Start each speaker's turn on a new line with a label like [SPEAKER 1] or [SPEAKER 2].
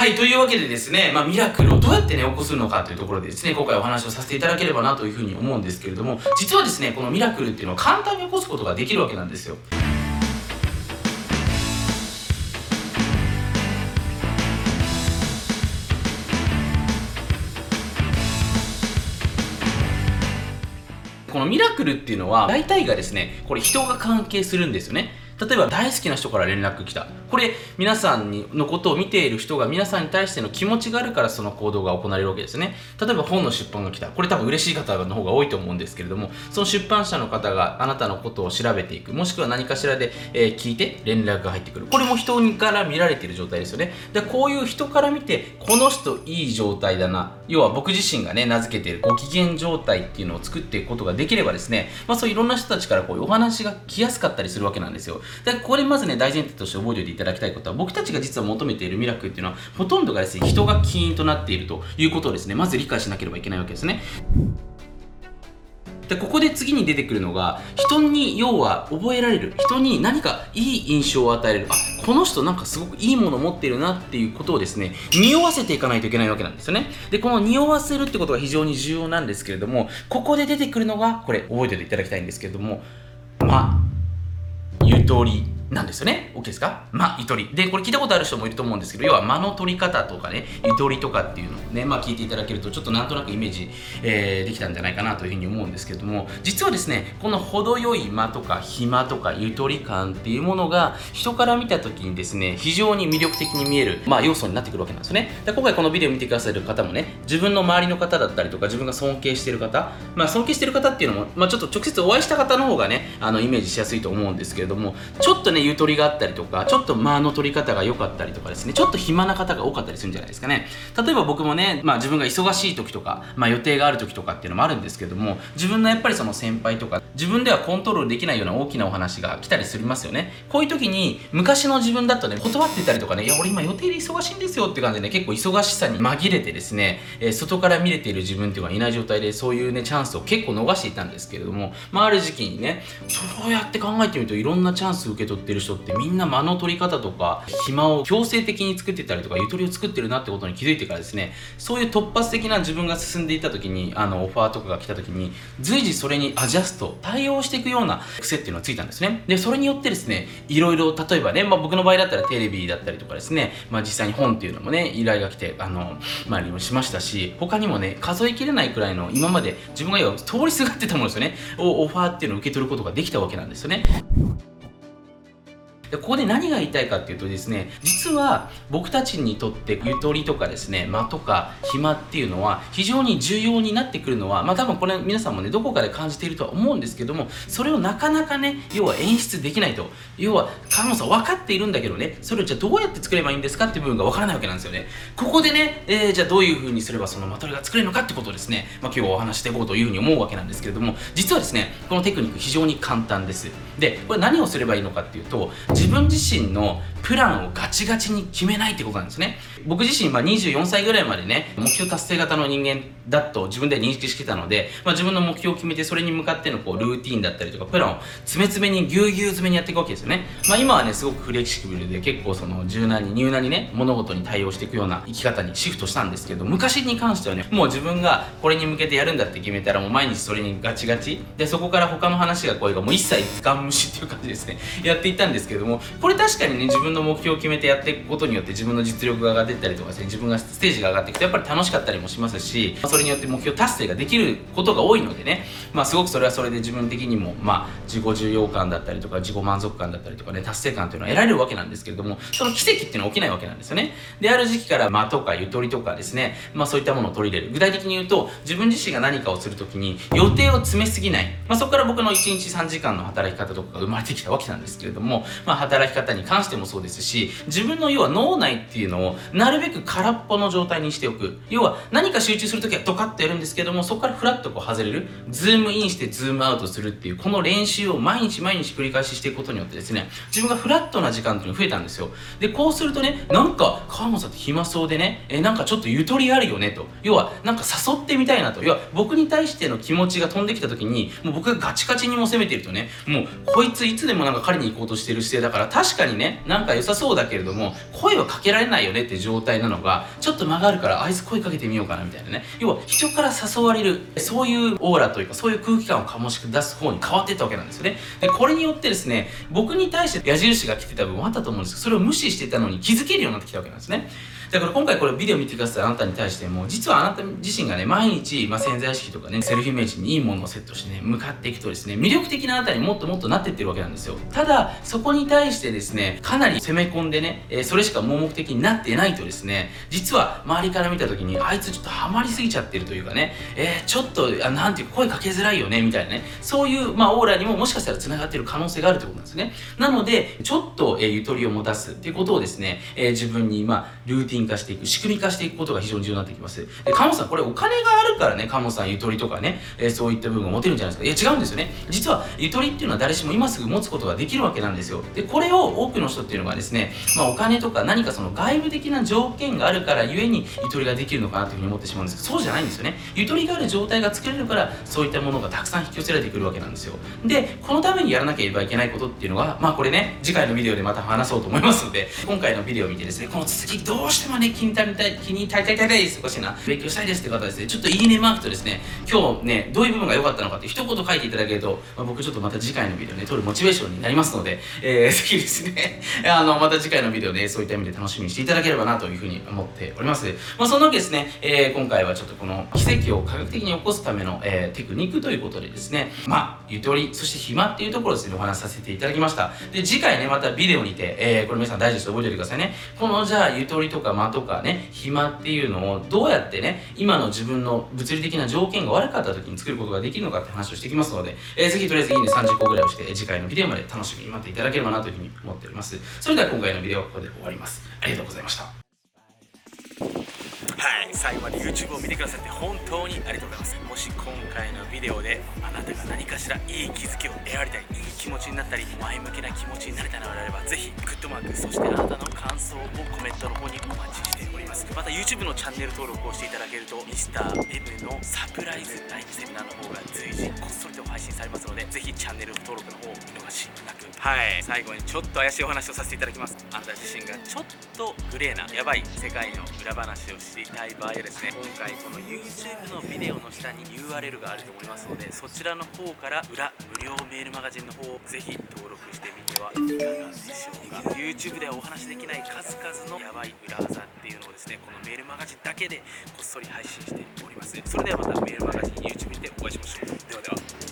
[SPEAKER 1] はい、というわけでですね、まあ、ミラクルをどうやってね、起こすのかというところでですね、今回お話をさせていただければなというふうに思うんですけれども、実はですね、このミラクルっていうのは簡単に起こすことができるわけなんですよ。このミラクルっていうのは大体がですねこれ人が関係するんですよね例えば大好きな人から連絡来た。これ皆さんにのことを見ている人が皆さんに対しての気持ちがあるからその行動が行われるわけですね。例えば本の出版が来た。これ多分嬉しい方の方が多いと思うんですけれどもその出版社の方があなたのことを調べていく。もしくは何かしらで、えー、聞いて連絡が入ってくる。これも人から見られている状態ですよね。でこういう人から見てこの人いい状態だな。要は僕自身がね名付けているご機嫌状態っていうのを作っていくことができればですね、まあ、そういろんな人たちからこういうお話が来やすかったりするわけなんですよ。でこれまずね大前提として覚えておいていただきたいことは僕たちが実は求めているミラクルっていうのはほとんどがですね人が起因となっているということをですねまず理解しなければいけないわけですね。でここで次に出てくるのが人に要は覚えられる人に何かいい印象を与えるあこの人なんかすごくいいものを持ってるなっていうことをですね匂わせていかないといけないわけなんですよね。でこの匂わせるってことが非常に重要なんですけれどもここで出てくるのがこれ覚えておいていただきたいんですけれどもま通りなんですよね。OK ですか？ま、ゆとり。で、これ聞いたことある人もいると思うんですけど、要は間の取り方とかね、ゆとりとかっていうのをね、まあ聞いていただけると、ちょっとなんとなくイメージ、えー、できたんじゃないかなというふうに思うんですけども、実はですね、この程よい間とか暇とかゆとり感っていうものが、人から見た時にですね、非常に魅力的に見える、まあ要素になってくるわけなんですよね。で今回このビデオ見てくださる方もね、自分の周りの方だったりとか、自分が尊敬してる方、まあ尊敬してる方っていうのも、まあちょっと直接お会いした方の方がね、あのイメージしやすいと思うんですけれども、ちょっとね、ゆとりがあったりとかちょっと間の取り方が良かったりとかですねちょっと暇な方が多かったりするんじゃないですかね例えば僕もね、まあ、自分が忙しい時とか、まあ、予定がある時とかっていうのもあるんですけども自分のやっぱりその先輩とか自分ではコントロールできないような大きなお話が来たりすりますよねこういう時に昔の自分だとね断ってたりとかねいや俺今予定で忙しいんですよって感じでね結構忙しさに紛れてですね、えー、外から見れている自分っていうのがいない状態でそういうねチャンスを結構逃していたんですけれども、まあ、ある時期にねそうやって考えてみるといろんなチャンス受け取ってる人ってみんな間の取り方とか暇を強制的に作ってたりとかゆとりを作ってるなってことに気づいてからですねそういう突発的な自分が進んでいた時にあのオファーとかが来た時に随時それにアジャスト対応していくような癖っていうのがついたんですね。でそれによってですねいろいろ例えばね、まあ、僕の場合だったらテレビだったりとかですね、まあ、実際に本っていうのもね依頼が来てあのまあ、しましたし他にもね数えきれないくらいの今まで自分が通りすがってたものですよね。をオファーっていうのを受け取ることができたわけなんですよね。でここで何が言いたいかっていうとですね実は僕たちにとってゆとりとかですね間とか暇っていうのは非常に重要になってくるのはまあ多分これ皆さんもねどこかで感じているとは思うんですけどもそれをなかなかね要は演出できないと。要は川本さん分かっているんだけどねそれをじゃあどうやって作ればいいんですかっていう部分が分からないわけなんですよね。ここでね、えー、じゃあどういう風にすればそのまとりが作れるのかってことをですね、まあ、今日お話していこうというふうに思うわけなんですけれども実はですねこのテクニック非常に簡単です。でこれ何をすればいいのかっていうと自分自身のプランをガチガチに決めないってことなんですね。僕自身、まあ、24歳ぐらいまでね目標達成型の人間だと自分で認識してたので、まあ、自分の目標を決めてそれに向かってのこうルーティンだったりとかプランを詰め詰めにぎゅうぎゅう詰めにやっていくわけですよね、まあ、今はねすごくフレキシブルで結構その柔軟に柔軟にね物事に対応していくような生き方にシフトしたんですけど昔に関してはねもう自分がこれに向けてやるんだって決めたらもう毎日それにガチガチ。でそこから他の話が声がもう一切ガン無視っていう感じですね。やっていったんですけどもこれ確かにね自分のの目標を決めてやっていくことによって自分の実力が上がっていったりとかですね自分がステージが上がっていくとやっぱり楽しかったりもしますしそれによって目標達成ができることが多いのでね。まあすごくそれはそれで自分的にもまあ自己重要感だったりとか自己満足感だったりとかね達成感というのは得られるわけなんですけれどもその奇跡っていうのは起きないわけなんですよね。である時期から間とかゆとりとかですねまあそういったものを取り入れる。具体的に言うと自分自身が何かをするときに予定を詰めすぎない、まあ、そこから僕の1日3時間の働き方とかが生まれてきたわけなんですけれどもまあ働き方に関してもそうですですし自分の要は脳内っていうのをなるべく空っぽの状態にしておく。要は何か集中するときはドカッとやるんですけどもそこからフラッとこう外れる。ズームインしてズームアウトするっていうこの練習を毎日毎日繰り返ししていくことによってですね自分がフラットな時間っていうのが増えたんですよ。でこうするとねなんか川本さんって暇そうでねえなんかちょっとゆとりあるよねと。要はなんか誘ってみたいなと。要は僕に対しての気持ちが飛んできた時にもう僕がガチガチにも攻めてるとねもうこいついつでもなんか狩りに行こうとしてる姿勢だだから確かにねなんか良さそうだけれども声をかけられないよねって状態なのがちょっと間があるからあいつ声かけてみようかなみたいなね。要は人から誘われるそういうオーラというかそういう空気感を醸し出す方に変わっていったわけなんですよね。でこれによってですね僕に対して矢印が来てた部分もあったと思うんですけどそれを無視してたのに気づけるようになってきたわけなんですね。だから今回これビデオ見てください。あなたに対しても実はあなた自身がね毎日、まあ、潜在意識とかねセルフイメージにいいものをセットしてね向かっていくとですね魅力的なあなたにもっともっとなっていってるわけなんですよ。ただそこに対してですねかなり攻め込んでね、えー、それしか盲目的になってないとですね実は周りから見た時にあいつちょっとハマりすぎちゃってるというかね、えー、ちょっとあなんていうか声かけづらいよねみたいなねそういう、まあ、オーラにももしかしたら繋がってる可能性があるということなんですね。なのでちょっと、えー、ゆとりを持たすっていうことをですね、えー、自分に、まあ、ルーティン化していく仕組み化していくことが非常に重要になってきます。で、鴨さん、これお金があるからね、鴨さんゆとりとかね、えー、そういった部分が持てるんじゃないですか。いや、違うんですよね。実は、ゆとりっていうのは誰しも今すぐ持つことができるわけなんですよ。で、これを多くの人っていうのがですね、まあ、お金とか何かその外部的な条件があるからゆえにゆとりができるのかなというふうに思ってしまうんですけど、そうじゃないんですよね。ゆとりがある状態が作れるから、そういったものがたくさん引き寄せられてくるわけなんですよ。で、このためにやらなければいけないことっていうのは、まあこれね、次回のビデオでまた話そうと思いますので、今回のビデオを見てですね、この続きどうしてもね、気に足りたい、気に足りたいたいたいです。おかしいな。勉強したいですって方ですね、ちょっといいねマークとですね、今日ね、どういう部分が良かったのかって一言書いていただけると、まあ、僕ちょっとまた次回のビデオね、撮るモチベーションになりますので、えー、ぜひですね、あの、また次回のビデオで、ね、そういった意味で楽しみにしていただければなというふうに思っております。まあ、そんなわけですね、えー、今回はちょっとこの奇跡を科学的に起こすための、えー、テクニックということでですね、まあ、ゆとり、そして暇っていうところですね、お話しさせていただきました。で、次回ね、またビデオにて、えー、これ皆さん大事です覚えておいてくださいね。この、じゃあ、ゆとりとか間とかね、暇っていうのをどうやってね、今の自分の物理的な条件が悪かった時に作ることができるのかって話をしてきますので、えー、ぜひとりあえずいいね30個ぐらいをして、次回のビデオまで楽しみに待っていただければなというふうに思っております。それでは今回のビデオはここで終わります。ありがとうございました。
[SPEAKER 2] はい最後まで YouTube を見てくださって本当にありがとうございますもし今回のビデオであなたが何かしらいい気づきを得られた気持ちになったり前向きな気持ちになれたのであればぜひグッドマークそしてあなたの感想をコメントの方にお待ちしております。また YouTube のチャンネル登録をしていただけると Mr.M のサプライズ第2セミナーの方が随時こっそりと配信されますのでぜひチャンネル登録の方を見逃しなくはい最後にちょっと怪しいお話をさせていただきます。あなた自身がちょっとグレーなやばい世界の裏話を知りたい場合はですね今回この YouTube のビデオの下に URL があると思いますのでそちらの方から裏無料メールマガジンの方をぜひ登録してみてはいかがでしょうか。YouTube ではお話しできない数々のヤバい裏技っていうのをですねこのメールマガジンだけでこっそり配信しております。それではまたメールマガジン YouTube にてお会いしましょう。ではでは。